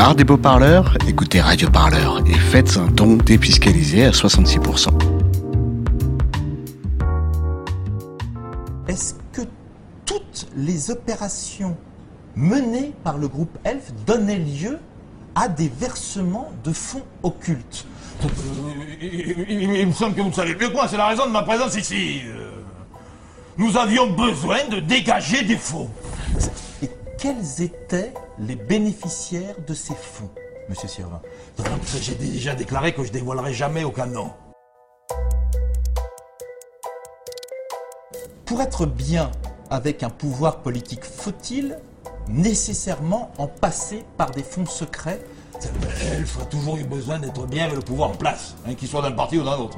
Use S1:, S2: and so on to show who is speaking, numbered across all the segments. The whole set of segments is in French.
S1: Marre des beaux parleurs Écoutez Radio Parleur et faites un don défiscalisé à 66%.
S2: Est-ce que toutes les opérations menées par le groupe ELF donnaient lieu à des versements de fonds occultes?
S3: Il, me semble que vous savez mieux que moi, c'est la raison de ma présence ici. Nous avions besoin de dégager des fonds.
S2: Quels étaient les bénéficiaires de ces fonds, Monsieur Sirvin?
S3: J'ai déjà déclaré que je dévoilerai jamais aucun nom.
S2: Pour être bien avec un pouvoir politique, faut-il nécessairement en passer par des fonds secrets?
S3: Elle a toujours eu besoin d'être bien avec le pouvoir en place, hein, qu'il soit d'un parti ou d'un autre.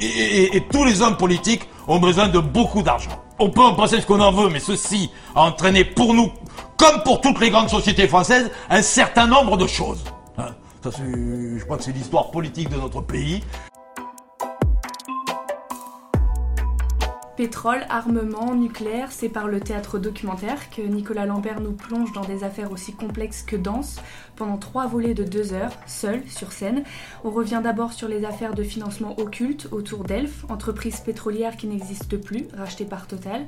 S3: Et, et- et tous les hommes politiques ont besoin de beaucoup d'argent. On peut en penser ce qu'on en veut, mais ceci a entraîné pour nous, comme pour toutes les grandes sociétés françaises, un certain nombre de choses. hein. Ça, c'est- je crois que c'est l'histoire politique de notre pays.
S4: Pétrole, armement, nucléaire, c'est par le théâtre documentaire que Nicolas Lambert nous plonge dans des affaires aussi complexes que denses pendant trois volets de deux heures, seul, sur scène. On revient d'abord sur les affaires de financement occulte autour d'Elf, entreprise pétrolière qui n'existe plus, rachetée par Total,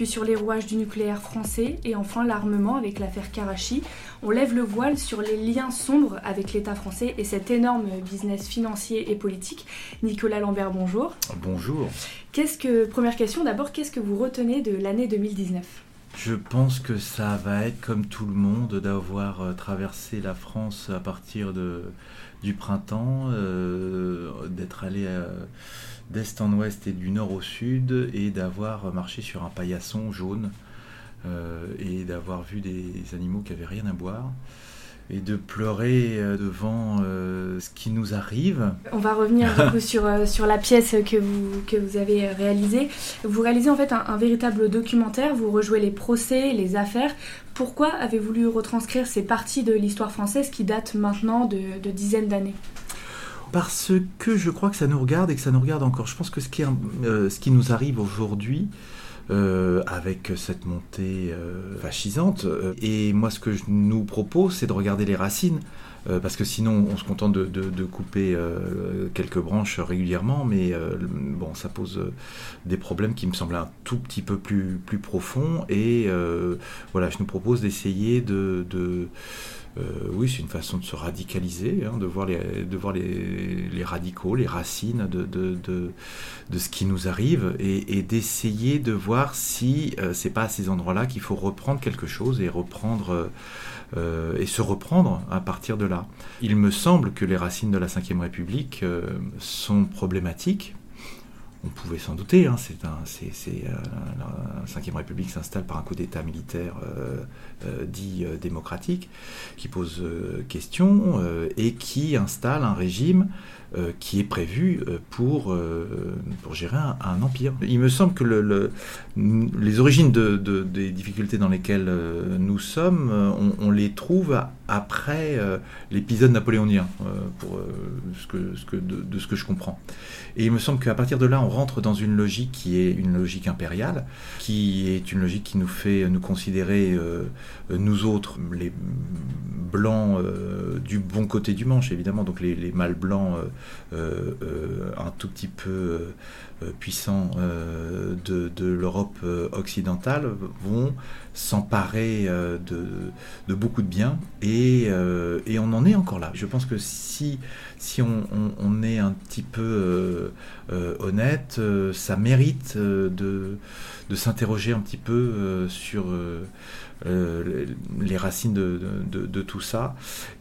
S4: puis sur les rouages du nucléaire français, et enfin l'armement avec l'affaire Karachi. On lève le voile sur les liens sombres avec l'État français et cet énorme business financier et politique. Nicolas Lambert, bonjour.
S5: Bonjour.
S4: Qu'est-ce que, première question d'abord, qu'est-ce que vous retenez de l'année 2019
S5: Je pense que ça va être comme tout le monde d'avoir euh, traversé la France à partir de, du printemps, euh, d'être allé euh, d'est en ouest et du nord au sud et d'avoir marché sur un paillasson jaune et d'avoir vu des animaux qui avaient rien à boire et de pleurer euh, devant euh, ce qui nous arrive.
S4: On va revenir du coup sur, euh, sur la pièce que vous, que vous avez réalisée. Vous réalisez en fait un, un véritable documentaire, vous rejouez les procès, les affaires. Pourquoi avez-vous voulu retranscrire ces parties de l'histoire française qui datent maintenant de, de dizaines d'années?
S5: Parce que je crois que ça nous regarde et que ça nous regarde encore. Je pense que ce qui, est, euh, ce qui nous arrive aujourd'hui, euh, avec cette montée euh, fascisante, euh, et moi ce que je nous propose, c'est de regarder les racines. Euh, parce que sinon, on se contente de, couper euh, quelques branches régulièrement, mais euh, bon, ça pose des problèmes qui me semblent un tout petit peu plus, plus profonds. Et voilà, je nous propose d'essayer de, oui, c'est une façon de se radicaliser, hein, de voir, les, de voir les, radicaux, les racines de, de, de, ce qui nous arrive et, et d'essayer de voir si euh, c'est pas à ces endroits-là qu'il faut reprendre quelque chose et reprendre euh, et se reprendre à partir de là. Il me semble que les racines de la Ve République euh, sont problématiques. On pouvait s'en douter, hein, c'est un, c'est, euh, la Ve République s'installe par un coup d'État militaire dit euh, démocratique, qui pose euh, question euh, et qui installe un régime euh, qui est prévu euh, pour, euh, pour gérer un, empire. Il me semble que le, le- les origines de, de- des difficultés dans lesquelles euh, nous sommes, euh, on, les trouve après euh, l'épisode napoléonien, euh, pour euh, ce que, ce que, de, ce que je comprends. Et il me semble qu'à partir de là, on rentre dans une logique qui est une logique impériale, qui est une logique qui nous fait nous considérer, euh, nous autres, les blancs euh, du bon côté du manche, évidemment, donc les, les mâles blancs euh, euh, euh, un tout petit peu euh, euh, puissants euh, de, l'Europe euh, occidentale vont s'emparer euh, de, beaucoup de biens et, euh, on en est encore là. Je pense que si, on, est un petit peu euh, euh, honnête, euh, ça mérite euh, de, s'interroger un petit peu euh, sur euh, euh, les racines de tout ça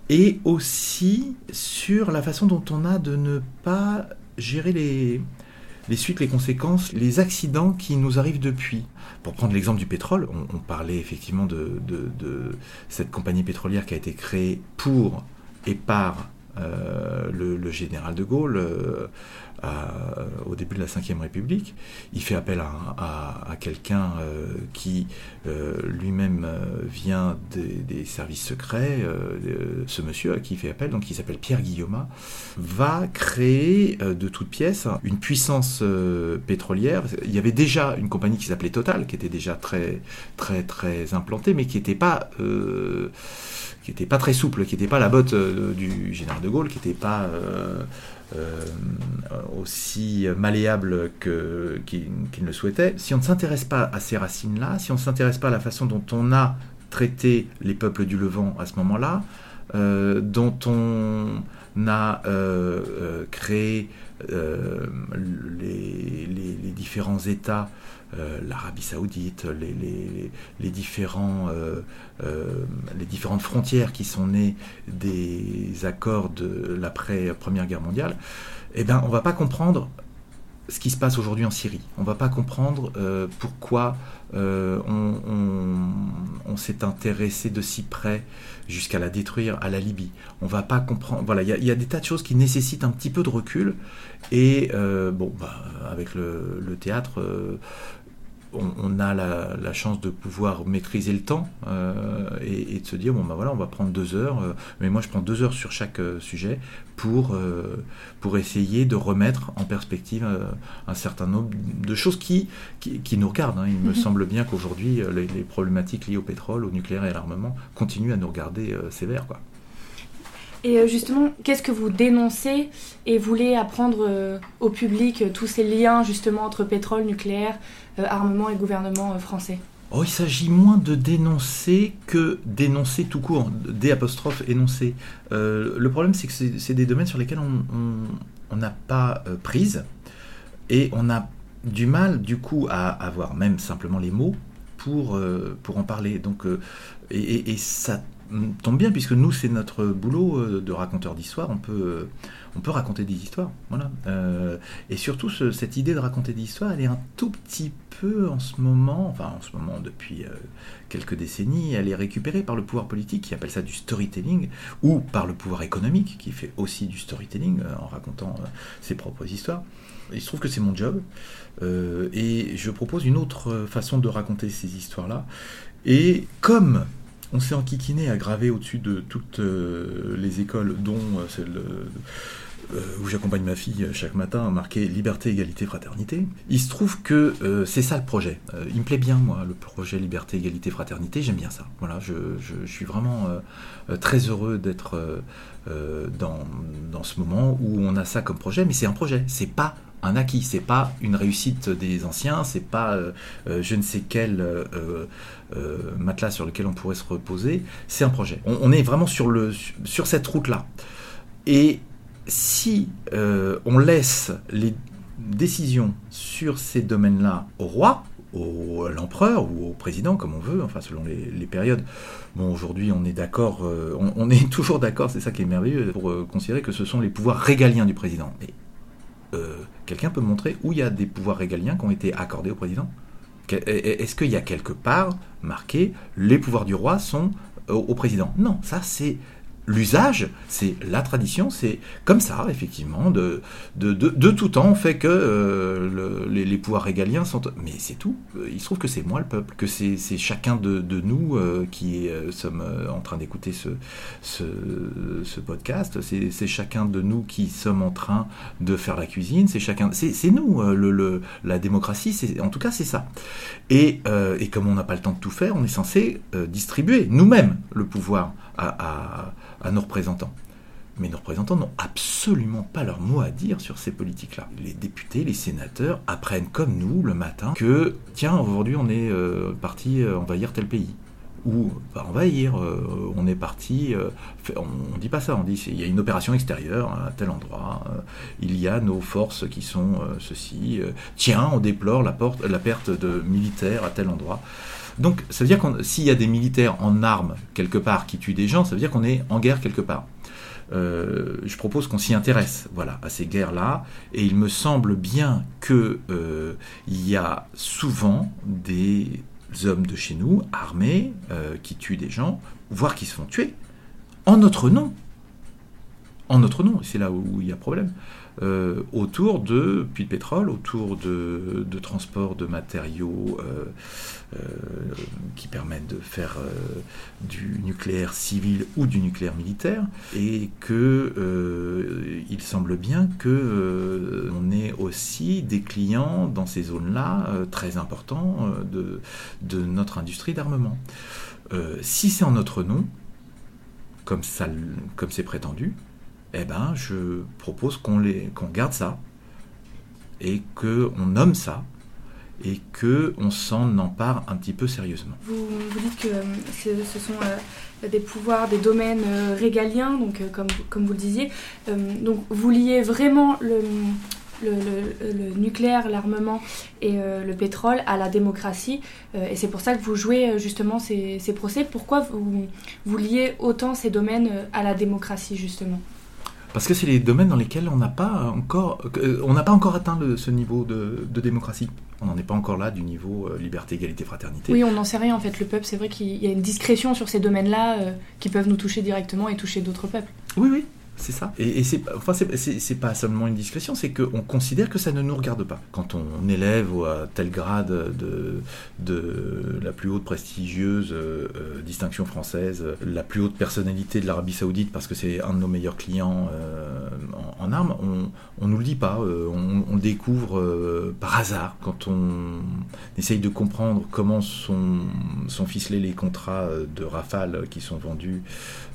S5: et aussi sur la façon dont on a de ne pas gérer les, les suites, les conséquences, les accidents qui nous arrivent depuis. Pour prendre l'exemple du pétrole, on, parlait effectivement de, cette compagnie pétrolière qui a été créée pour et par le, général de Gaulle au début de la Ve République. Il fait appel à, quelqu'un euh, qui euh, lui-même euh, vient des, services secrets, ce monsieur à qui il fait appel, donc qui s'appelle Pierre Guillaume, va créer de toutes pièces une puissance pétrolière. Il y avait déjà une compagnie qui s'appelait Total, qui était déjà très très très implantée, mais qui n'était pas qui n'était pas très souple, qui n'était pas la botte du général de Gaulle, qui n'était pas euh, aussi malléable qu'il ne le souhaitait. Si on ne s'intéresse pas à ces racines-là, si on ne s'intéresse pas à la façon dont on a traité les peuples du Levant à ce moment-là, euh, dont on a euh, créé les, les, différents États euh, l'Arabie Saoudite, les, différents, euh, euh, les différentes frontières qui sont nées des accords de l'après-première guerre mondiale, eh ben, on va pas comprendre ce qui se passe aujourd'hui en Syrie. On va pas comprendre pourquoi on, s'est intéressé de si près jusqu'à la détruire à la Libye. On va pas comprendre. Voilà, il y, a des tas de choses qui nécessitent un petit peu de recul. Et bon, bah, avec le théâtre, on, a la, chance de pouvoir maîtriser le temps euh, et, de se dire bon ben voilà on va prendre deux heures euh, mais moi je prends deux heures sur chaque euh, sujet pour pour essayer de remettre en perspective un certain nombre de choses qui qui, nous regardent hein. il me mhm. semble bien qu'aujourd'hui les, les, problématiques liées au pétrole au nucléaire et à l'armement continuent à nous regarder sévère quoi
S4: et euh, justement, qu'est-ce que vous dénoncez et voulez apprendre euh, au public euh, tous ces liens justement entre pétrole, nucléaire, armement et gouvernement français?
S5: Oh, il s'agit moins de dénoncer que d'énoncer tout court, des énoncer. le problème, c'est que c'est des domaines sur lesquels on n'a pas prise et on a du mal, du coup, à avoir même simplement les mots pour, pour en parler. Donc, et ça tombe bien puisque nous c'est notre boulot euh, de raconteur d'histoire on peut euh, on peut raconter des histoires voilà. Euh, et surtout cette idée de raconter des histoires elle est un tout petit peu en ce moment enfin en ce moment depuis quelques décennies elle est récupérée par le pouvoir politique qui appelle ça du storytelling ou par le pouvoir économique qui fait aussi du storytelling en racontant ses propres histoires. Il se trouve que c'est mon job. Et je propose une autre façon de raconter ces histoires là et comme on s'est enquiquiné à graver au-dessus de toutes euh, les écoles, dont euh, celle euh, où j'accompagne ma fille chaque matin, marqué liberté, égalité, fraternité. Il se trouve que c'est ça le projet. il me plaît bien, moi, le projet liberté, égalité, fraternité. J'aime bien ça. Voilà, je, suis vraiment très heureux d'être dans, dans ce moment où on a ça comme projet, mais c'est un projet. C'est pas un acquis, c'est pas une réussite des anciens, c'est pas euh, euh, je ne sais quel euh, matelas sur lequel on pourrait se reposer, c'est un projet. On, est vraiment sur, le, sur cette route-là. Et si on laisse les décisions sur ces domaines-là au roi, au, à l'empereur ou au président, comme on veut, enfin selon les, périodes. Bon, aujourd'hui, on est d'accord, on, est toujours d'accord, c'est ça qui est merveilleux, pour considérer que ce sont les pouvoirs régaliens du président. Euh, quelqu'un peut montrer où il y a des pouvoirs régaliens qui ont été accordés au président. Est-ce qu'il y a quelque part marqué les pouvoirs du roi sont au président? Non, ça c'est l'usage, c'est la tradition, c'est comme ça, effectivement, de, de, de, tout temps, on fait que euh, les, pouvoirs régaliens sont... Mais c'est tout, il se trouve que c'est moi le peuple, que c'est chacun de, nous euh, qui euh, sommes en train d'écouter ce, ce, podcast, c'est chacun de nous qui sommes en train de faire la cuisine, c'est chacun... C'est nous, le, la démocratie, en tout cas c'est ça. Et, et comme on n'a pas le temps de tout faire, on est censé distribuer nous-mêmes le pouvoir à nos représentants. Mais nos représentants n'ont absolument pas leur mot à dire sur ces politiques-là. Les députés, les sénateurs apprennent comme nous le matin que, tiens, aujourd'hui on est euh, parti euh, envahir tel pays. Ou pas envahir, euh, on est parti, on, ne dit pas ça, on dit il y a une opération extérieure à tel endroit, il y a nos forces qui sont ceci, tiens, on déplore la perte de militaires à tel endroit. Donc ça veut dire que s'il y a des militaires en armes quelque part qui tuent des gens, ça veut dire qu'on est en guerre quelque part. Euh, je propose qu'on s'y intéresse, voilà, à ces guerres-là, et il me semble bien que euh, y a souvent des hommes de chez nous armés euh, qui tuent des gens, voire qui se font tuer en notre nom, en notre nom, c'est là où il y a problème, euh, autour de puits de pétrole, autour de, de transport de matériaux euh, euh, qui permettent de faire du nucléaire civil ou du nucléaire militaire, et que il semble bien que on ait aussi des clients dans ces zones-là très importants de, notre industrie d'armement. si c'est en notre nom, comme c'est prétendu, eh ben, je propose qu'on qu'on garde ça et qu'on nomme ça et qu'on s'en empare un petit peu sérieusement.
S4: Vous, dites que euh, ce, sont euh, des pouvoirs, des domaines euh, régaliens, donc comme, comme vous le disiez. donc vous liez vraiment le, le, nucléaire, l'armement et le pétrole à la démocratie. et c'est pour ça que vous jouez justement ces, ces procès. Pourquoi vous, vous liez autant ces domaines à la démocratie justement?
S5: Parce que c'est les domaines dans lesquels on n'a pas encore, euh, on n'a pas encore atteint ce niveau de, démocratie. On n'en est pas encore là du niveau euh, liberté, égalité, fraternité.
S4: Oui, on n'en sait rien en fait. Le peuple, c'est vrai qu'il y a une discrétion sur ces domaines-là euh, qui peuvent nous toucher directement et toucher d'autres peuples.
S5: Oui, oui, c'est ça. Et, c'est enfin, c'est pas seulement une discrétion, c'est qu'on considère que ça ne nous regarde pas. Quand on élève à tel grade de, de la plus haute prestigieuse euh, euh, distinction française, la plus haute personnalité de l'Arabie Saoudite, parce que c'est un de nos meilleurs clients euh, en, armes, on, on nous le dit pas. on, le découvre par hasard quand on essaye de comprendre comment sont, sont ficelés les contrats de Rafale qui sont vendus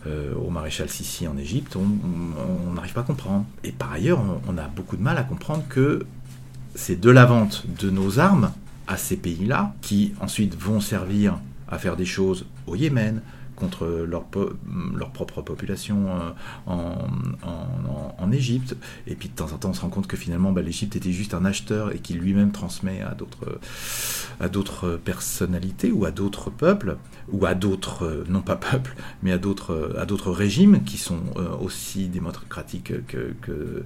S5: au maréchal Sissi en Égypte. On n'arrive pas à comprendre. Et par ailleurs, on, a beaucoup de mal à comprendre que c'est de la vente de nos armes à ces pays-là, qui ensuite vont servir à faire des choses au Yémen, contre leur, propre population euh, en, Égypte. Et puis de temps en temps, on se rend compte que finalement, bah, l'Égypte était juste un acheteur et qu'il lui-même transmet à d'autres, personnalités ou à d'autres peuples, ou à d'autres, non pas peuples, mais à d'autres, d'autres régimes qui sont euh, aussi démocratiques que,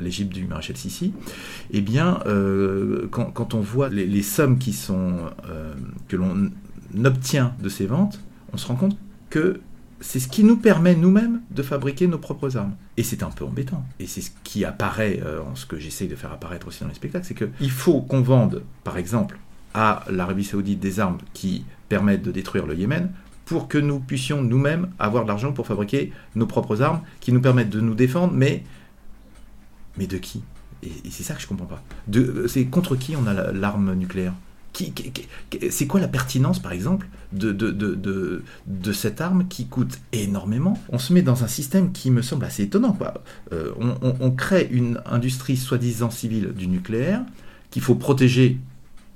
S5: l'Égypte du maréchal Sissi. Eh bien, euh, quand, on voit les, sommes qui que l'on obtient de ces ventes, on se rend compte que c'est ce qui nous permet nous-mêmes de fabriquer nos propres armes. Et c'est un peu embêtant. Et c'est ce qui apparaît, euh, en ce que j'essaye de faire apparaître aussi dans les spectacles, c'est qu'il faut qu'on vende, par exemple, à l'Arabie saoudite des armes qui permettent de détruire le Yémen pour que nous puissions nous-mêmes avoir de l'argent pour fabriquer nos propres armes qui nous permettent de nous défendre, mais, mais de qui? Et, c'est ça que je comprends pas. C'est contre qui on a l'arme nucléaire? C'est quoi la pertinence, par exemple, de, de, cette arme qui coûte énormément? On se met dans un système qui me semble assez étonnant. Euh, on, crée une industrie soi-disant civile du nucléaire qu'il faut protéger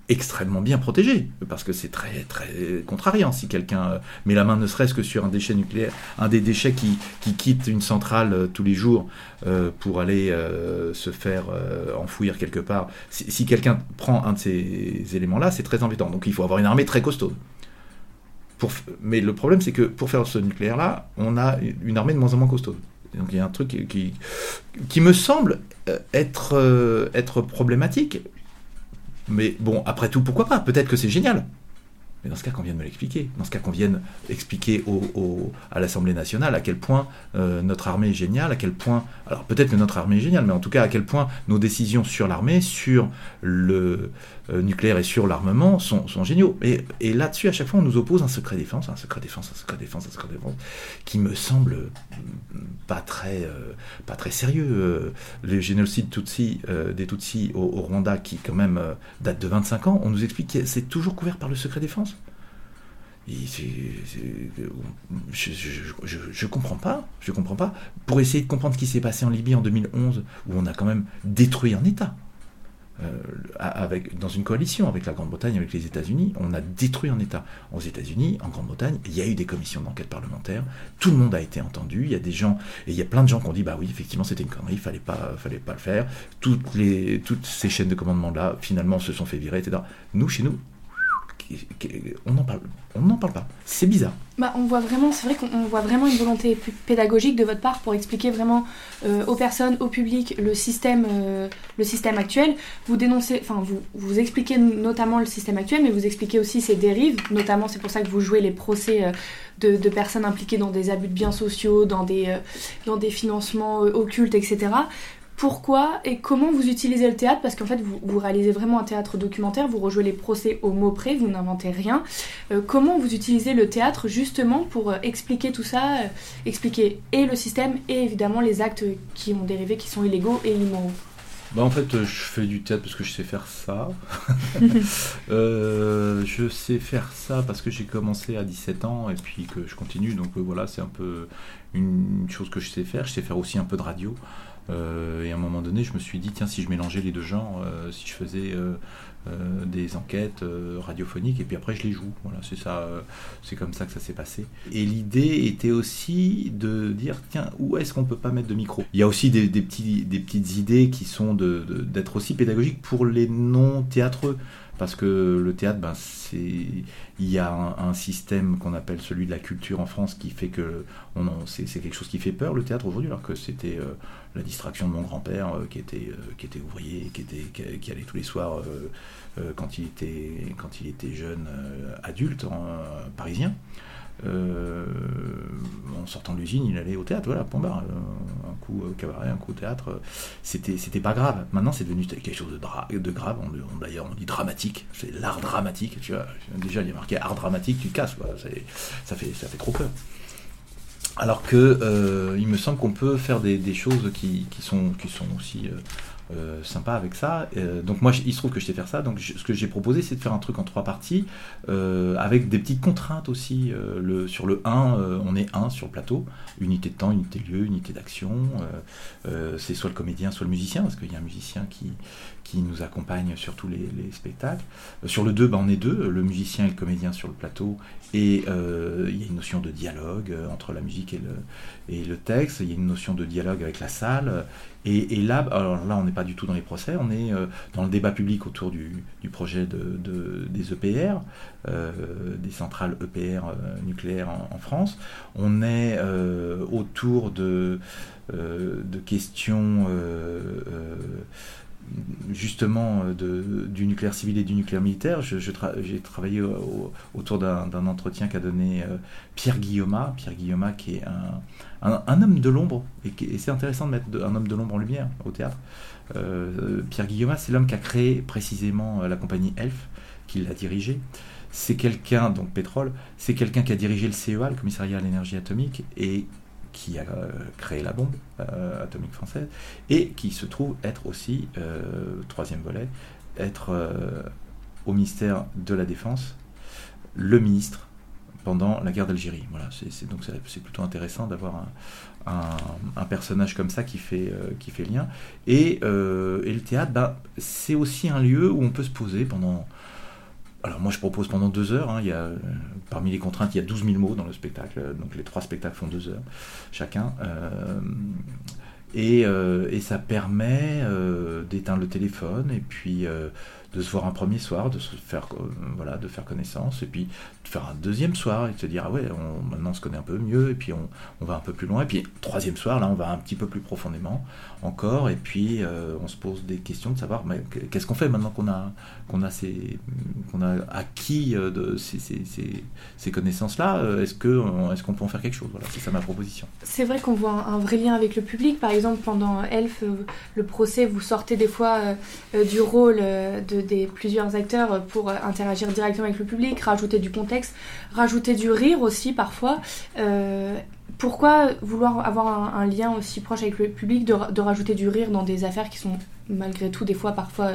S5: extrêmement bien protégé, parce que c'est très très contrariant si quelqu'un euh, met la main ne serait-ce que sur un déchet nucléaire, un des déchets qui, qui quitte une centrale euh, tous les jours euh, pour aller se faire enfouir quelque part. Si, quelqu'un prend un de ces éléments-là, c'est très embêtant. Donc il faut avoir une armée très costaud. Pour, mais le problème, c'est que pour faire ce nucléaire-là, on a une armée de moins en moins costaud. Donc il y a un truc qui, qui, me semble être, être problématique mais bon, après tout, pourquoi pas? Peut-être que c'est génial. Mais dans ce cas qu'on vient de me l'expliquer, dans ce cas qu'on vienne expliquer au, à l'Assemblée nationale à quel point euh, notre armée est géniale, à quel point, alors peut-être que notre armée est géniale, mais en tout cas à quel point nos décisions sur l'armée, sur le euh, nucléaire et sur l'armement sont, sont, géniaux. Et, là-dessus, à chaque fois, on nous oppose un secret défense, un secret défense, un secret défense, un secret défense, qui me semble pas très, euh, pas très sérieux. le génocide Tutsi, des Tutsis au, au, Rwanda, qui quand même date de 25 ans, on nous explique que c'est toujours couvert par le secret défense je, ne comprends pas, je comprends pas. Pour essayer de comprendre ce qui s'est passé en Libye en 2011, où on a quand même détruit un État, euh, avec, dans une coalition avec la Grande-Bretagne, avec les États-Unis, on a détruit un État. Aux États-Unis, en Grande-Bretagne, il y a eu des commissions d'enquête parlementaire, tout le monde a été entendu, il y a des gens, et il y a plein de gens qui ont dit, bah oui, effectivement, c'était une connerie, il fallait pas, fallait pas le faire. Toutes, les, toutes ces chaînes de commandement-là, finalement, se sont fait virer, etc. Nous, chez nous, on n'en parle, on parle pas. C'est bizarre.
S4: Bah, on voit vraiment, c'est vrai qu'on voit vraiment une volonté pédagogique de votre part pour expliquer vraiment euh, aux personnes, au public, le système, euh, le système actuel. Vous dénoncez, enfin, vous, vous expliquez notamment le système actuel, mais vous expliquez aussi ses dérives. Notamment, c'est pour ça que vous jouez les procès euh, de, de, personnes impliquées dans des abus de biens sociaux, dans des, dans des financements occultes, etc pourquoi et comment vous utilisez le théâtre, parce qu'en fait vous, réalisez vraiment un théâtre documentaire, vous rejouez les procès au mot près, vous n'inventez rien. Euh, comment vous utilisez le théâtre justement pour euh, expliquer tout ça, euh, expliquer et le système et évidemment les actes qui ont dérivé, qui sont illégaux et immoraux?
S5: Bah en fait, je fais du théâtre parce que je sais faire ça. je sais faire ça parce que j'ai commencé à 17 ans et puis que je continue. Donc voilà, c'est un peu une chose que je sais faire. Je sais faire aussi un peu de radio. Euh, et à un moment donné, je me suis dit, tiens, si je mélangeais les deux genres, euh, si je faisais euh, des enquêtes radiophoniques, et puis après je les joue. Voilà, c'est ça, c'est comme ça que ça s'est passé. Et l'idée était aussi de dire, tiens, où est-ce qu'on peut pas mettre de micro? Il y a aussi des, petites idées qui sont d'être aussi pédagogiques pour les non-théâtreux parce que le théâtre, ben, c'est, il y a un, système qu'on appelle celui de la culture en France qui fait que c'est, quelque chose qui fait peur le théâtre aujourd'hui, alors que c'était euh, la distraction de mon grand-père euh, qui était euh, qui était ouvrier, qui était qui, allait tous les soirs quand il était quand il était jeune adulte parisien. Euh, en sortant de l'usine, il allait au théâtre, voilà, point barre. Euh, un coup au cabaret, un coup au théâtre. C'était, pas grave. Maintenant, c'est devenu quelque chose de, grave. D'ailleurs, on dit dramatique. C'est l'art dramatique. Tu vois. Déjà, il y a marqué art dramatique, tu casses. ça, fait, ça fait trop peur. Alors que euh, il me semble qu'on peut faire des, choses qui, sont, qui sont aussi euh, sympa avec ça. Euh, donc moi, il se trouve que je sais faire ça. Donc ce que j'ai proposé, c'est de faire un truc en trois parties, euh, avec des petites contraintes aussi. le, sur le 1, on est 1 sur le plateau, unité de temps, unité de lieu, unité d'action. c'est soit le comédien, soit le musicien, parce qu'il y a un musicien qui, qui nous accompagne sur tous les, spectacles. sur le 2, ben, on est deux, le musicien et le comédien sur le plateau, et il y a une notion de dialogue entre la musique et le, texte, il y a une notion de dialogue avec la salle, et, là, alors là, on n'est pas du tout dans les procès, on est euh, dans le débat public autour du, projet de, des EPR, euh, des centrales EPR euh, nucléaires en, France. On est autour de questions justement de, du nucléaire civil et du nucléaire militaire. j'ai travaillé autour d'un entretien qu'a donné Pierre Guillaumat, Pierre Guillaumat qui est un, un, homme de l'ombre, et, c'est intéressant de mettre un homme de l'ombre en lumière au théâtre. Euh, Pierre Guillaume, c'est l'homme qui a créé précisément euh, la compagnie Elf, qui l'a dirigée. C'est quelqu'un, donc pétrole, c'est quelqu'un qui a dirigé le CEA, le commissariat à l'énergie atomique, et qui a euh, créé la bombe atomique française, et qui se trouve être aussi, troisième volet, être au ministère de la Défense, le ministre pendant la guerre d'Algérie. Voilà, c'est donc c'est plutôt intéressant d'avoir un, personnage comme ça qui fait euh, qui fait lien. Et, euh, et le théâtre, ben, c'est aussi un lieu où on peut se poser pendant. Alors moi je propose pendant deux heures. Hein, il y a, parmi les contraintes, il y a 12 000 mots dans le spectacle. Donc les trois spectacles font deux heures chacun. Euh, et, et, ça permet d'éteindre le téléphone et puis de se voir un premier soir, de se faire voilà, de faire connaissance, et puis faire un deuxième soir et te dire ah ouais maintenant on se connaît un peu mieux et puis on, on, va un peu plus loin. Et puis troisième soir là on va un petit peu plus profondément encore et puis euh, on se pose des questions de savoir mais qu'est-ce qu'on fait maintenant qu'on a qu'on a ces qu'on a acquis euh, de ces, ces, ces, connaissances là euh, est-ce que est-ce qu'on peut en faire quelque chose? Voilà c'est ça ma proposition.
S4: C'est vrai qu'on voit un, vrai lien avec le public. Par exemple pendant Elf le procès vous sortez des fois du rôle de plusieurs acteurs pour interagir directement avec le public rajouter du contexte rajouter du rire aussi parfois. Euh, pourquoi vouloir avoir un, lien aussi proche avec le public, de, rajouter du rire dans des affaires qui sont malgré tout des fois parfois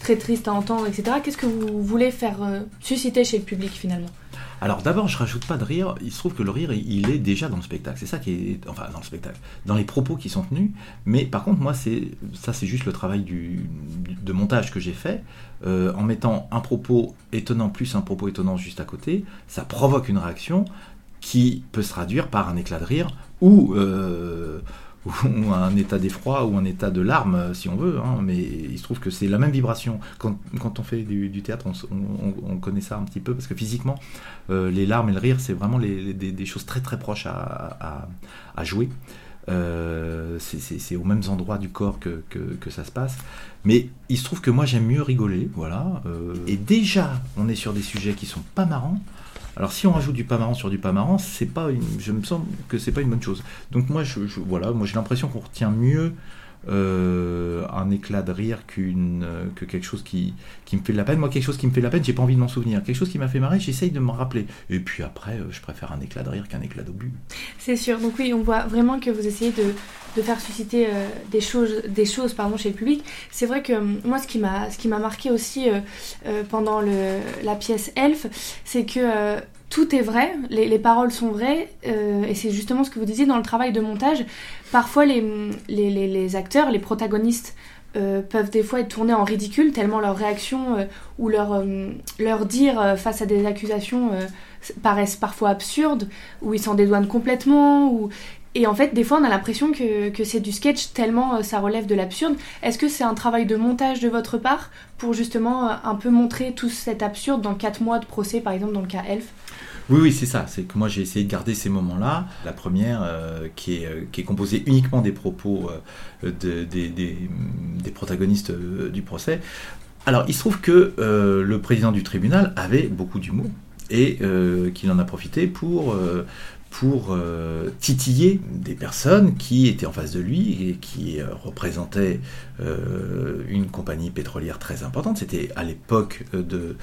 S4: très tristes à entendre, etc. Qu'est-ce que vous voulez faire euh, susciter chez le public finalement?
S5: Alors d'abord, je rajoute pas de rire. Il se trouve que le rire, il est déjà dans le spectacle. C'est ça qui est, enfin dans le spectacle, dans les propos qui sont tenus. Mais par contre, moi, c'est ça, c'est juste le travail de montage que j'ai fait euh, en mettant un propos étonnant plus un propos étonnant juste à côté. Ça provoque une réaction qui peut se traduire par un éclat de rire ou euh, ou un état d'effroi ou un état de larmes, si on veut. hein, mais il se trouve que c'est la même vibration. Quand, quand on fait du, théâtre, on, connaît ça un petit peu parce que physiquement, euh, les larmes et le rire, c'est vraiment des, choses très très proches à, jouer. Euh, c'est- aux mêmes endroits du corps que, que, que ça se passe. Mais il se trouve que moi j'aime mieux rigoler, voilà. euh, et déjà, on est sur des sujets qui sont pas marrants. Alors si on rajoute du pas marrant sur du pas marrant, c'est pas je me sens que c'est pas une bonne chose. Donc moi je- voilà, moi j'ai l'impression qu'on retient mieux euh, un éclat de rire qu'une euh, que quelque chose qui, qui me fait de la peine. Moi quelque chose qui me fait de la peine, j'ai pas envie de m'en souvenir. Quelque chose qui m'a fait marrer, j'essaye de me rappeler. Et puis après, euh, je préfère un éclat de rire qu'un éclat d'obus.
S4: C'est sûr. Donc oui, on voit vraiment que vous essayez de, de faire susciter des choses, des choses pardon, chez le public. C'est vrai que moi, ce qui m'a, marqué aussi pendant le, la pièce Elf, c'est que tout est vrai, les, les paroles sont vraies, euh, et c'est justement ce que vous disiez dans le travail de montage. Parfois, les, acteurs, les protagonistes euh, peuvent des fois être tournés en ridicule, tellement leur réaction euh, ou leur, leur dire face à des accusations paraissent parfois absurdes, ou ils s'en dédouanent complètement, ou... Et en fait, des fois, on a l'impression que, que c'est du sketch tellement euh, ça relève de l'absurde. Est-ce que c'est un travail de montage de votre part pour justement euh, un peu montrer tout cet absurde dans 4 mois de procès, par exemple dans le cas Elf?
S5: Oui, oui, c'est ça. C'est que moi, j'ai essayé de garder ces moments-là. La première, euh, qui, est, qui est composée uniquement des propos de- des, des- protagonistes du procès. Alors, il se trouve que le président du tribunal avait beaucoup d'humour et qu'il en a profité pour, pour euh, titiller des personnes qui étaient en face de lui et qui euh, représentaient euh, une compagnie pétrolière très importante. C'était à l'époque de,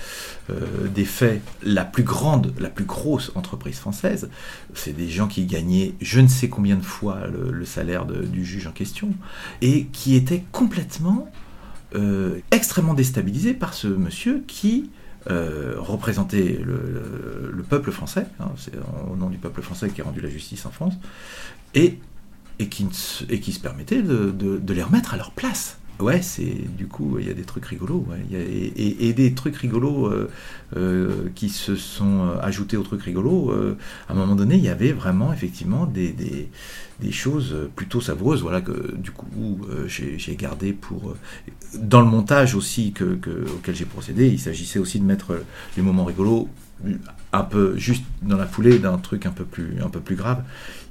S5: des faits la plus grande, la plus grosse entreprise française. C'est des gens qui gagnaient je ne sais combien de fois le, salaire du juge en question et qui étaient complètement extrêmement déstabilisés par ce monsieur qui euh, représentait le, le- le peuple français, hein, c'est au nom du peuple français qui a rendu la justice en France, et, et, qui, et qui se permettait de, de- de les remettre à leur place. Ouais, c'est du coup, il y a des trucs rigolos, et, des trucs rigolos euh, euh, qui se sont euh, ajoutés aux trucs rigolos. à un moment donné, il y avait vraiment effectivement des, choses plutôt savoureuses, voilà, que du coup j'ai gardé pour dans le montage aussi que, que- auquel j'ai procédé. Il s'agissait aussi de mettre les moments rigolos un peu juste dans la foulée d'un truc un peu plus un peu plus grave,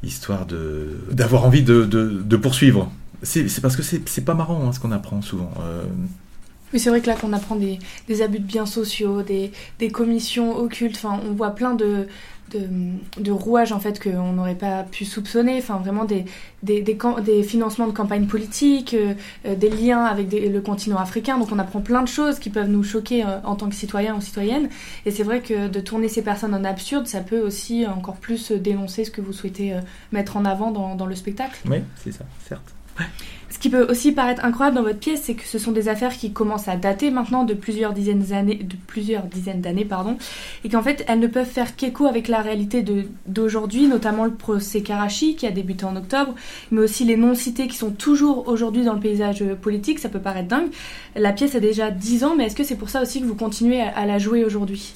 S5: histoire de d'avoir envie de poursuivre. C'est parce que c'est pas marrant hein, ce qu'on apprend souvent. Euh,
S4: Oui, c'est vrai que là, qu'on apprend des, des abus de biens sociaux, des, des commissions occultes, enfin, on voit plein de, de, de rouages, en fait, qu'on n'aurait pas pu soupçonner, enfin, vraiment des, financements de campagnes politiques, euh, euh, des liens avec le continent africain, donc on apprend plein de choses qui peuvent nous choquer euh, en tant que citoyens ou citoyennes, et c'est vrai que de tourner ces personnes en absurde, ça peut aussi encore plus dénoncer ce que vous souhaitez euh, mettre en avant dans, dans le spectacle.
S5: oui, c'est ça, certes.
S4: Ce qui peut aussi paraître incroyable dans votre pièce, c'est que ce sont des affaires qui commencent à dater maintenant de plusieurs dizaines d'années, de plusieurs dizaines d'années, pardon, et qu'en fait elles ne peuvent faire qu'écho avec la réalité d'aujourd'hui, notamment le procès Karachi qui a débuté en octobre, mais aussi les non-cités qui sont toujours aujourd'hui dans le paysage politique. Ça peut paraître dingue. La pièce a déjà 10 ans, mais est-ce que c'est pour ça aussi que vous continuez à la jouer aujourd'hui?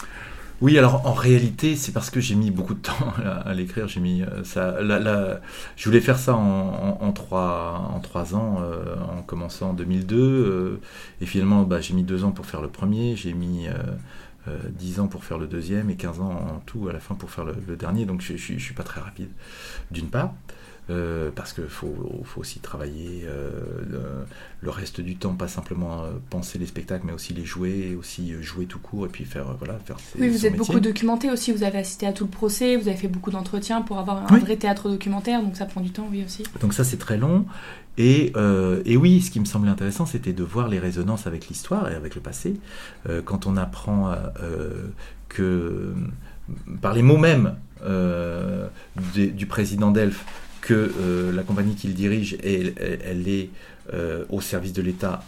S5: Oui, alors en réalité, c'est parce que j'ai mis beaucoup de temps à, l'écrire. J'ai mis euh, ça. je voulais faire ça en, trois, en trois ans, euh, en commençant en 2002, euh, et finalement, bah, j'ai mis deux ans pour faire le premier. J'ai mis 10 ans pour faire le deuxième et 15 ans en tout à la fin pour faire le, le dernier. Donc je, je suis pas très rapide, d'une part. Euh, parce qu'il faut, faut aussi travailler euh, le, le reste du temps, pas simplement euh, penser les spectacles, mais aussi les jouer, aussi jouer tout court, et puis faire, voilà, faire ses-
S4: Oui, vous êtes
S5: métier.
S4: beaucoup documenté aussi, vous avez assisté à tout le procès, vous avez fait beaucoup d'entretiens pour avoir un
S5: Oui.
S4: vrai théâtre documentaire, donc ça prend du temps, oui aussi.
S5: Donc ça c'est très long. Et, euh, et oui, ce qui me semblait intéressant, c'était de voir les résonances avec l'histoire et avec le passé. Euh, quand on apprend euh, que par les mots mêmes du, président d'Elf, que euh, la compagnie qu'il dirige, elle, est euh, au service de l'État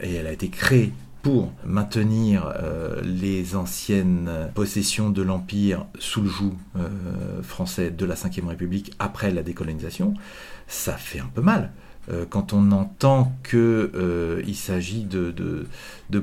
S5: et elle a été créée pour maintenir euh, les anciennes possessions de l'Empire sous le joug français de la Ve République après la décolonisation, ça fait un peu mal. Quand on entend que euh, s'agit de,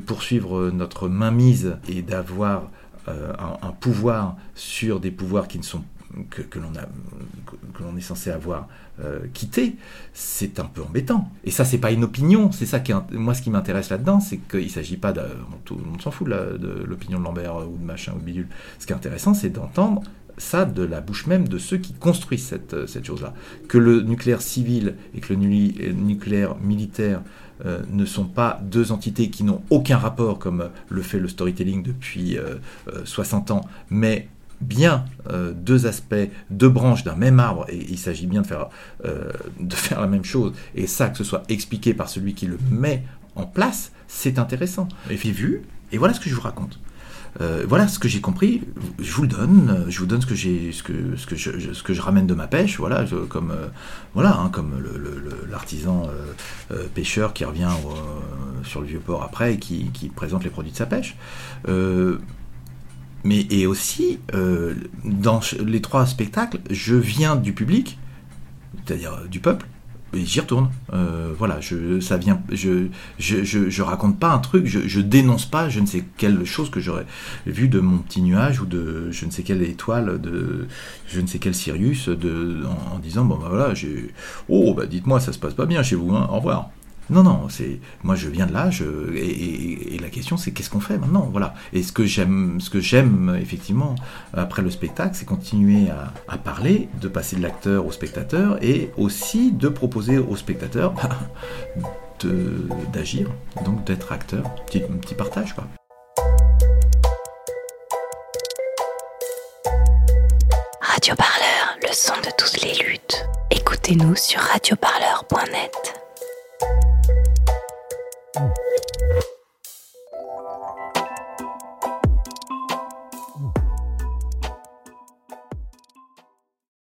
S5: poursuivre notre mainmise et d'avoir un, un pouvoir sur des pouvoirs qui ne sont que, que, l'on est censé avoir euh, quitté, c'est un peu embêtant. Et ça, c'est pas une opinion. C'est ça qui, moi, ce qui m'intéresse là-dedans, c'est qu'il s'agit pas de, tout le monde s'en fout de l'opinion de Lambert ou de machin ou de bidule. Ce qui est intéressant, c'est d'entendre ça de la bouche même de ceux qui construisent cette, cette chose-là. Que le nucléaire civil et que le nucléaire militaire euh, ne sont pas deux entités qui n'ont aucun rapport, comme le fait le storytelling depuis 60 euh, euh, ans, mais bien deux aspects, deux branches d'un même arbre, et il s'agit bien de faire, de faire la même chose, et ça, que ce soit expliqué par celui qui le met en place, c'est intéressant. Et j'ai vu, et voilà ce que je vous raconte. Euh, voilà ce que j'ai compris. Je vous le donne. Je vous donne ce que j'ai, ce que, ce que je, ce que je ramène de ma pêche. Voilà, comme euh, voilà, hein, comme l'artisan euh, pêcheur qui revient sur le vieux port après et qui, qui, présente les produits de sa pêche. Mais et aussi dans les trois spectacles, je viens du public, c'est-à-dire du peuple, j'y retourne. Euh, voilà, je, ça vient, je, je, je, raconte pas un truc, je, dénonce pas je ne sais quelle chose que j'aurais vu de mon petit nuage ou de je ne sais quelle étoile, de je ne sais quel Sirius, en, disant bon bah voilà, j'ai, oh bah dites-moi ça se passe pas bien chez vous, hein, au revoir. Non, non, c'est moi je viens de là, et, la question c'est qu'est-ce qu'on fait maintenant, voilà. Et ce que j'aime, effectivement après le spectacle, c'est continuer à, parler, de passer de l'acteur au spectateur, et aussi de proposer au spectateur d'agir, donc d'être acteur, petit partage quoi.
S6: Radio Parleur, le son de toutes les luttes. Écoutez-nous sur radioparleur.net. Oh.